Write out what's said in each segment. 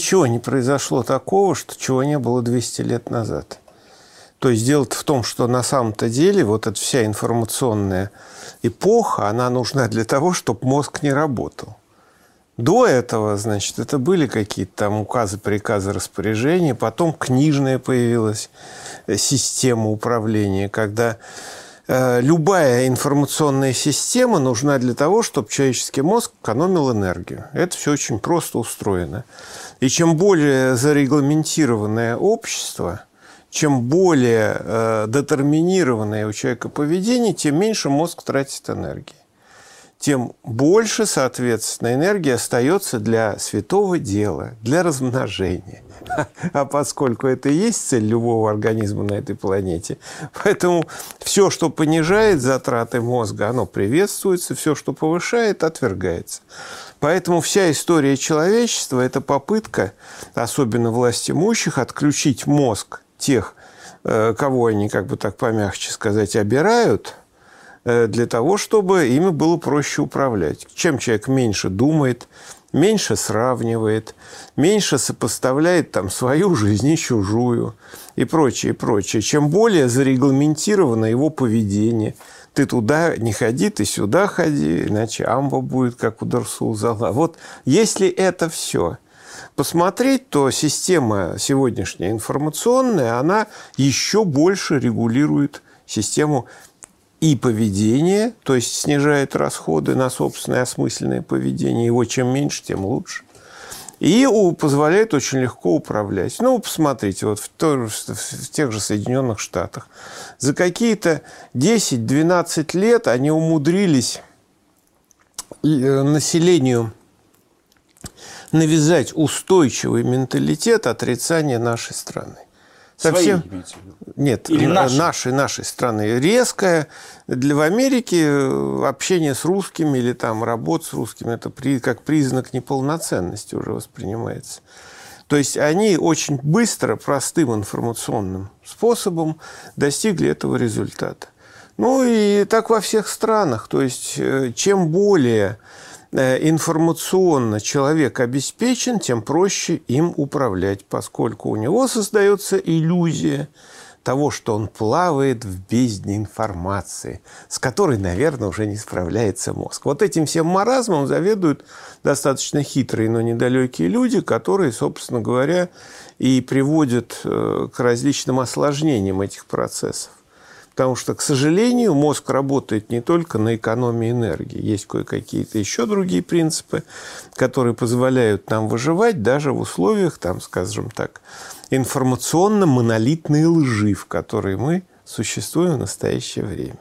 ничего не произошло такого, что чего не было 200 лет назад. То есть дело в том, что на самом-то деле вот эта вся информационная эпоха, она нужна для того, чтобы мозг не работал. До этого, значит, это были какие-то там указы, приказы, распоряжения. Потом книжная появилась э, система управления, когда любая информационная система нужна для того, чтобы человеческий мозг экономил энергию. Это все очень просто устроено. И чем более зарегламентированное общество, чем более э, детерминированное у человека поведение, тем меньше мозг тратит энергии тем больше, соответственно, энергии остается для святого дела, для размножения. А поскольку это и есть цель любого организма на этой планете, поэтому все, что понижает затраты мозга, оно приветствуется, все, что повышает, отвергается. Поэтому вся история человечества – это попытка, особенно власть имущих, отключить мозг тех, э, кого они, как бы так помягче сказать, обирают – для того, чтобы ими было проще управлять. Чем человек меньше думает, меньше сравнивает, меньше сопоставляет там свою жизнь и чужую и прочее, и прочее. Чем более зарегламентировано его поведение, ты туда не ходи, ты сюда ходи, иначе амба будет, как у Дарсулзала. Вот если это все посмотреть, то система сегодняшняя информационная, она еще больше регулирует систему и поведение, то есть снижает расходы на собственное осмысленное поведение. Его чем меньше, тем лучше. И позволяет очень легко управлять. Ну, посмотрите, вот в, в тех же Соединенных Штатах за какие-то 10-12 лет они умудрились э, населению навязать устойчивый менталитет отрицания нашей страны. Совсем... Свои, Нет, Или наши? нашей, нашей страны. Резкое. Для в Америке э, общение с русскими или там работа с русскими, это при, как признак неполноценности уже воспринимается. То есть они очень быстро, простым информационным способом достигли этого результата. Ну и так во всех странах. То есть э, чем более информационно человек обеспечен, тем проще им управлять, поскольку у него создается иллюзия того, что он плавает в бездне информации, с которой, наверное, уже не справляется мозг. Вот этим всем маразмом заведуют достаточно хитрые, но недалекие люди, которые, собственно говоря, и приводят э, к различным осложнениям этих процессов. Потому что, к сожалению, мозг работает не только на экономии энергии. Есть кое-какие-то еще другие принципы, которые позволяют нам выживать даже в условиях, там, скажем так, информационно-монолитной лжи, в которой мы существуем в настоящее время.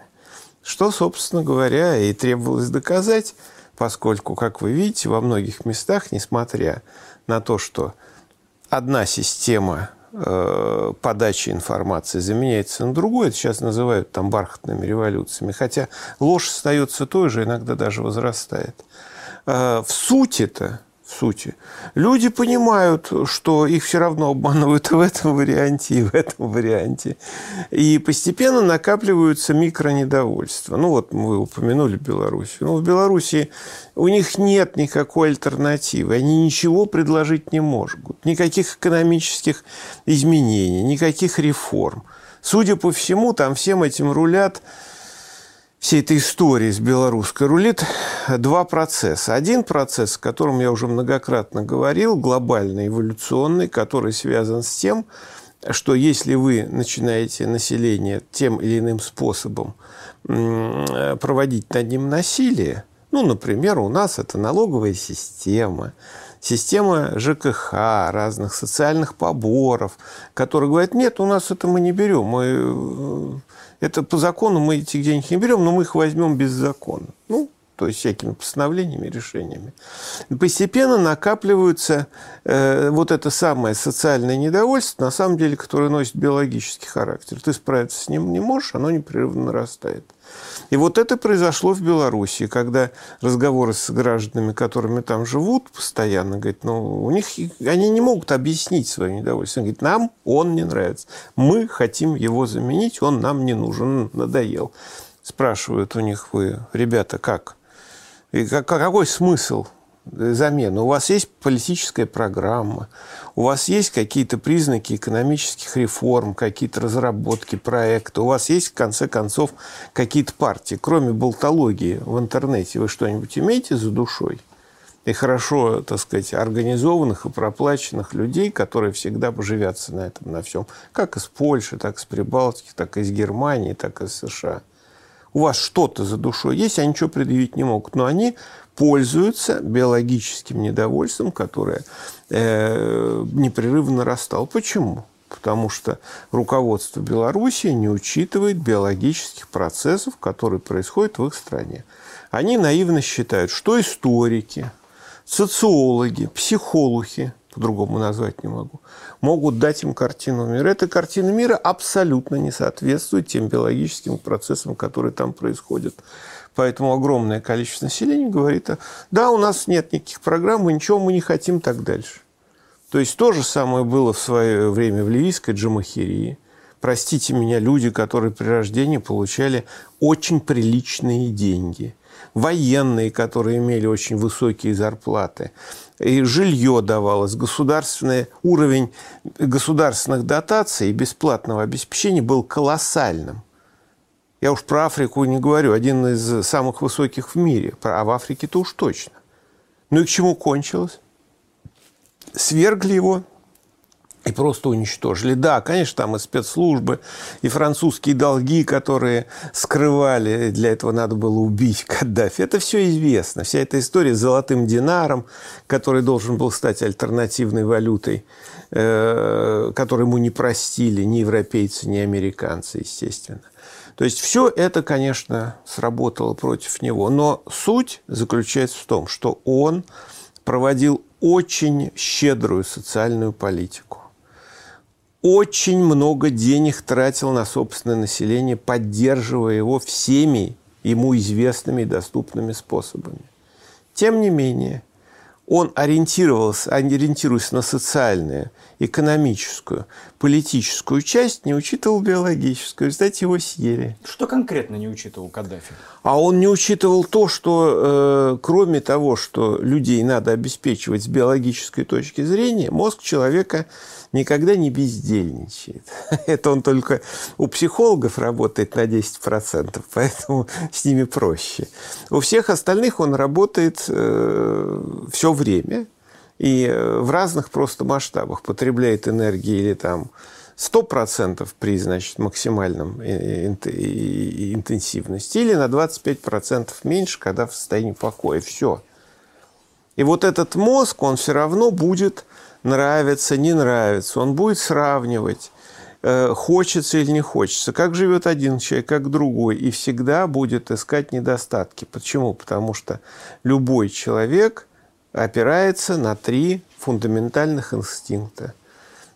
Что, собственно говоря, и требовалось доказать, поскольку, как вы видите, во многих местах, несмотря на то, что одна система подачи информации заменяется на другую, это сейчас называют там бархатными революциями, хотя ложь остается той же, иногда даже возрастает. Э, в сути это в сути. Люди понимают, что их все равно обманывают и в этом варианте, и в этом варианте. И постепенно накапливаются микронедовольства. Ну, вот мы упомянули Беларусь. Ну, в Беларуси у них нет никакой альтернативы. Они ничего предложить не могут. Никаких экономических изменений, никаких реформ. Судя по всему, там всем этим рулят всей этой истории с белорусской рулит два процесса. Один процесс, о котором я уже многократно говорил, глобальный, эволюционный, который связан с тем, что если вы начинаете население тем или иным способом проводить над ним насилие, ну, например, у нас это налоговая система, система ЖКХ, разных социальных поборов, которые говорят, нет, у нас это мы не берем, мы э, это по закону мы этих денег не берем, но мы их возьмем без закона. Ну, то есть всякими постановлениями, решениями. Постепенно накапливаются э, вот это самое социальное недовольство, на самом деле, которое носит биологический характер. Ты справиться с ним не можешь, оно непрерывно нарастает. И вот это произошло в Беларуси, когда разговоры с гражданами, которыми там живут постоянно, говорят, ну, у них, они не могут объяснить свое недовольство. Они говорят, нам он не нравится. Мы хотим его заменить, он нам не нужен, надоел. Спрашивают у них вы, ребята, как? И какой смысл замену. У вас есть политическая программа, у вас есть какие-то признаки экономических реформ, какие-то разработки, проекты, у вас есть, в конце концов, какие-то партии. Кроме болтологии в интернете, вы что-нибудь имеете за душой? И хорошо, так сказать, организованных и проплаченных людей, которые всегда поживятся на этом, на всем. Как из Польши, так из Прибалтики, так из Германии, так из США. У вас что-то за душой есть, они ничего предъявить не могут. Но они пользуются биологическим недовольством, которое э, непрерывно нарастало. Почему? Потому что руководство Белоруссии не учитывает биологических процессов, которые происходят в их стране. Они наивно считают, что историки, социологи, психологи, по-другому назвать не могу, могут дать им картину мира. Эта картина мира абсолютно не соответствует тем биологическим процессам, которые там происходят. Поэтому огромное количество населения говорит, да, у нас нет никаких программ, мы ничего мы не хотим так дальше. То есть то же самое было в свое время в ливийской джамахирии. Простите меня, люди, которые при рождении получали очень приличные деньги. Военные, которые имели очень высокие зарплаты. И жилье давалось, государственный уровень государственных дотаций и бесплатного обеспечения был колоссальным. Я уж про Африку не говорю, один из самых высоких в мире, а в Африке-то уж точно. Ну и к чему кончилось? Свергли его и просто уничтожили. Да, конечно, там и спецслужбы, и французские долги, которые скрывали, для этого надо было убить Каддафи. Это все известно. Вся эта история с золотым динаром, который должен был стать альтернативной валютой, э, которую ему не простили ни европейцы, ни американцы, естественно. То есть все это, конечно, сработало против него. Но суть заключается в том, что он проводил очень щедрую социальную политику. Очень много денег тратил на собственное население, поддерживая его всеми ему известными и доступными способами. Тем не менее, он ориентировался, ориентируясь на социальную, экономическую, политическую часть, не учитывал биологическую. Кстати, его съели. Что конкретно не учитывал Каддафи? А он не учитывал то, что э, кроме того, что людей надо обеспечивать с биологической точки зрения, мозг человека никогда не бездельничает. Это он только у психологов работает на 10%, поэтому с ними проще. У всех остальных он работает э, все время и э, в разных просто масштабах. Потребляет энергии или там 100% при значит, максимальном интенсивности или на 25% меньше, когда в состоянии покоя. Все. И вот этот мозг, он все равно будет нравится, не нравится. Он будет сравнивать, э, хочется или не хочется, как живет один человек, как другой, и всегда будет искать недостатки. Почему? Потому что любой человек опирается на три фундаментальных инстинкта.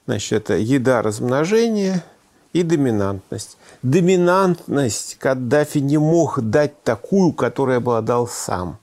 Значит, это еда, размножение и доминантность. Доминантность Каддафи не мог дать такую, которую обладал сам –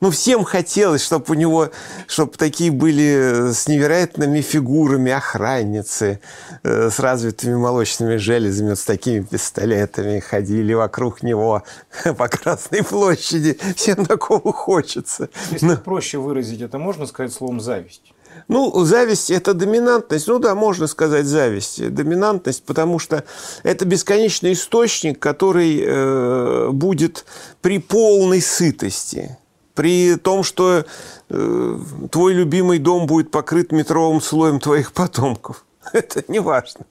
ну, всем хотелось, чтобы у него, чтобы такие были с невероятными фигурами охранницы, э, с развитыми молочными железами, вот с такими пистолетами, ходили вокруг него по Красной площади. Всем такого хочется. Если Но... проще выразить это, можно сказать словом «зависть». Ну, зависть – это доминантность. Ну да, можно сказать зависть. Доминантность, потому что это бесконечный источник, который э, будет при полной сытости при том, что э, твой любимый дом будет покрыт метровым слоем твоих потомков. Это не важно.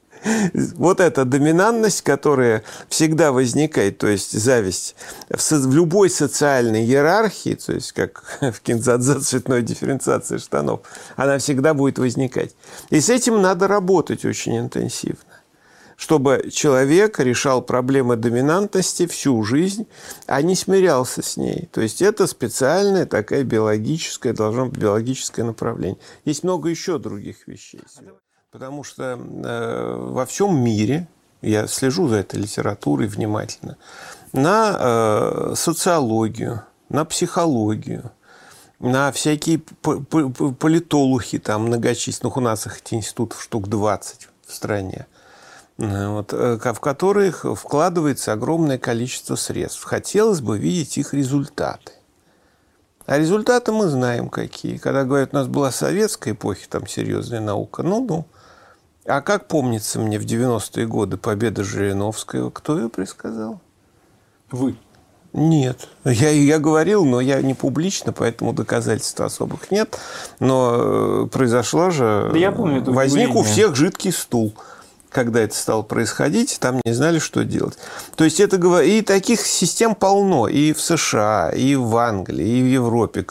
Вот эта доминантность, которая всегда возникает, то есть зависть в, со, в любой социальной иерархии, то есть как в кинзадзе цветной дифференциации штанов, она всегда будет возникать. И с этим надо работать очень интенсивно чтобы человек решал проблемы доминантности всю жизнь, а не смирялся с ней. То есть это специальное такая биологическое, должно быть биологическое направление. Есть много еще других вещей. Потому что э, во всем мире, я слежу за этой литературой внимательно, на э, социологию, на психологию, на всякие политологи, там многочисленных, у нас их институтов штук 20 в стране, вот, э, в которых вкладывается огромное количество средств. Хотелось бы видеть их результаты. А результаты мы знаем какие. Когда говорят, у нас была советская эпоха, там серьезная наука. Ну-ну. А как помнится мне в 90-е годы победа Жириновского, кто ее предсказал? Вы. Нет. Я, я говорил, но я не публично, поэтому доказательств особых нет. Но э, произошло же... Да я помню Возник у всех жидкий стул когда это стало происходить, там не знали, что делать. То есть это и таких систем полно и в США, и в Англии, и в Европе.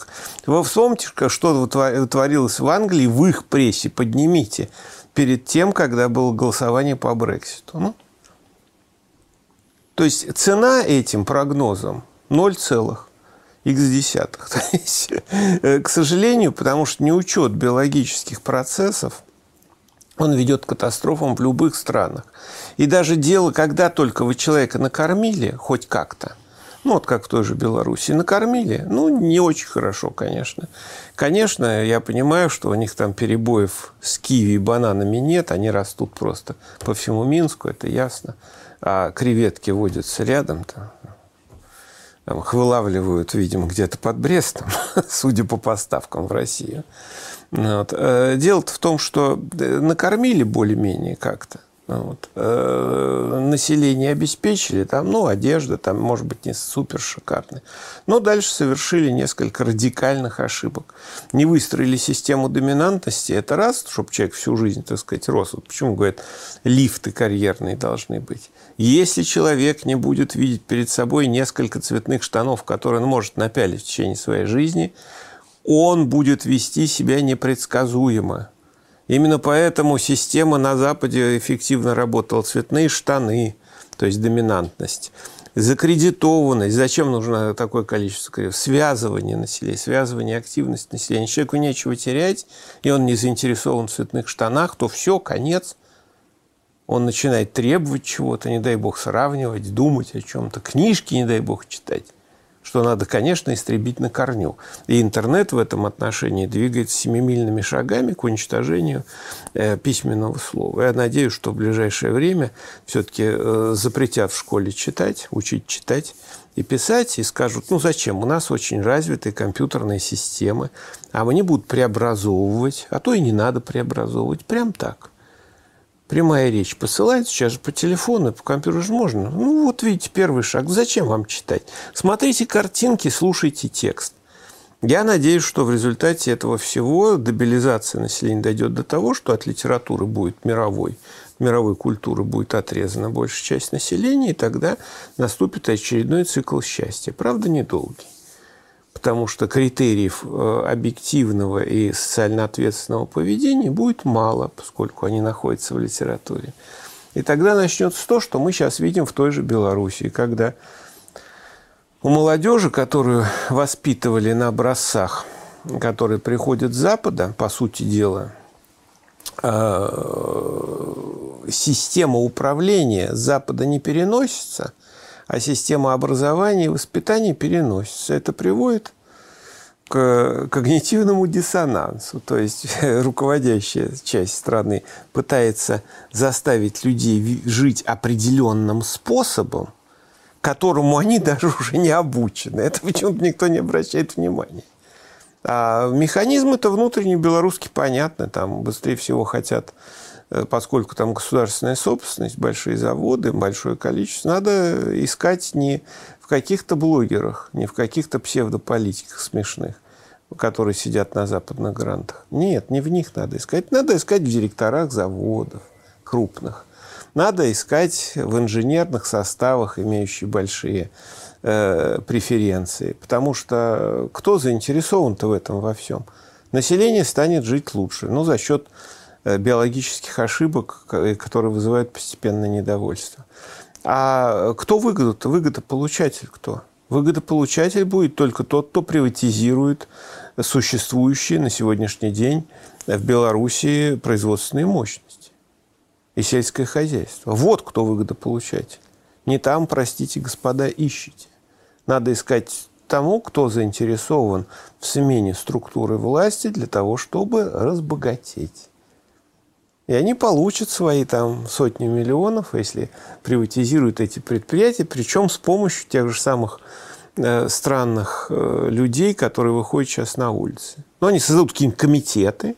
Вы вспомните, что творилось в Англии в их прессе, поднимите перед тем, когда было голосование по Брекситу. Ну, то есть цена этим прогнозам 0 целых x десятых. Э, к сожалению, потому что неучет биологических процессов, он ведет к катастрофам в любых странах. И даже дело, когда только вы человека накормили, хоть как-то, ну, вот как в той же Беларуси, накормили, ну, не очень хорошо, конечно. Конечно, я понимаю, что у них там перебоев с киви и бананами нет, они растут просто по всему Минску, это ясно. А креветки водятся рядом, там, там их вылавливают, видимо, где-то под Брестом, судя по поставкам в Россию. Вот. Э, Дело-то в том, что э, накормили более-менее как-то. Вот. Э, Население обеспечили, там, ну, одежда, там, может быть, не супер шикарная. Но дальше совершили несколько радикальных ошибок. Не выстроили систему доминантности, это раз, чтобы человек всю жизнь, так сказать, рос. Вот почему говорят, лифты карьерные должны быть. Если человек не будет видеть перед собой несколько цветных штанов, которые он может напялить в течение своей жизни, он будет вести себя непредсказуемо. Именно поэтому система на Западе эффективно работала. Цветные штаны, то есть доминантность. Закредитованность. Зачем нужно такое количество кредитов? Связывание населения, связывание активности населения. Человеку нечего терять, и он не заинтересован в цветных штанах, то все, конец. Он начинает требовать чего-то, не дай бог сравнивать, думать о чем-то. Книжки, не дай бог, читать что надо, конечно, истребить на корню. И интернет в этом отношении двигается семимильными шагами к уничтожению э, письменного слова. Я надеюсь, что в ближайшее время все-таки э, запретят в школе читать, учить читать и писать, и скажут, ну зачем, у нас очень развитые компьютерные системы, а они будут преобразовывать, а то и не надо преобразовывать, прям так – прямая речь посылается, сейчас же по телефону, по компьютеру же можно. Ну, вот видите, первый шаг. Зачем вам читать? Смотрите картинки, слушайте текст. Я надеюсь, что в результате этого всего дебилизация населения дойдет до того, что от литературы будет мировой, мировой культуры будет отрезана большая часть населения, и тогда наступит очередной цикл счастья. Правда, недолгий потому что критериев э, объективного и социально ответственного поведения будет мало, поскольку они находятся в литературе. И тогда начнется то, что мы сейчас видим в той же Белоруссии, когда у молодежи, которую воспитывали на образцах, которые приходят с Запада, по сути дела, э, система управления с Запада не переносится – а система образования и воспитания переносится. Это приводит к когнитивному диссонансу. То есть руководящая часть страны пытается заставить людей жить определенным способом, которому они даже уже не обучены. Это почему-то никто не обращает внимания. А механизмы-то внутренние белорусские понятны. Там быстрее всего хотят поскольку там государственная собственность, большие заводы, большое количество, надо искать не в каких-то блогерах, не в каких-то псевдополитиках смешных, которые сидят на западных грантах. Нет, не в них надо искать. Надо искать в директорах заводов крупных. Надо искать в инженерных составах, имеющих большие э, преференции. Потому что кто заинтересован-то в этом во всем? Население станет жить лучше. Ну, за счет биологических ошибок, которые вызывают постепенное недовольство. А кто выгоду-то? Выгодополучатель кто? Выгодополучатель будет только тот, кто приватизирует существующие на сегодняшний день в Белоруссии производственные мощности и сельское хозяйство. Вот кто выгодополучатель. Не там, простите, господа, ищите. Надо искать тому, кто заинтересован в смене структуры власти для того, чтобы разбогатеть. И они получат свои там сотни миллионов, если приватизируют эти предприятия, причем с помощью тех же самых э, странных э, людей, которые выходят сейчас на улицы. Ну, они создадут какие-нибудь комитеты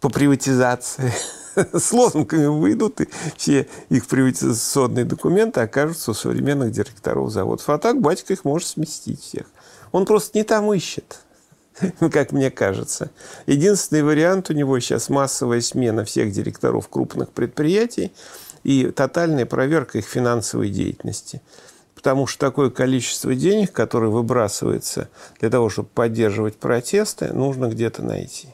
по приватизации, с лозунгами выйдут, и все их приватизационные документы окажутся у современных директоров заводов. А так батька их может сместить всех. Он просто не там ищет, как мне кажется. Единственный вариант у него сейчас массовая смена всех директоров крупных предприятий и тотальная проверка их финансовой деятельности. Потому что такое количество денег, которое выбрасывается для того, чтобы поддерживать протесты, нужно где-то найти.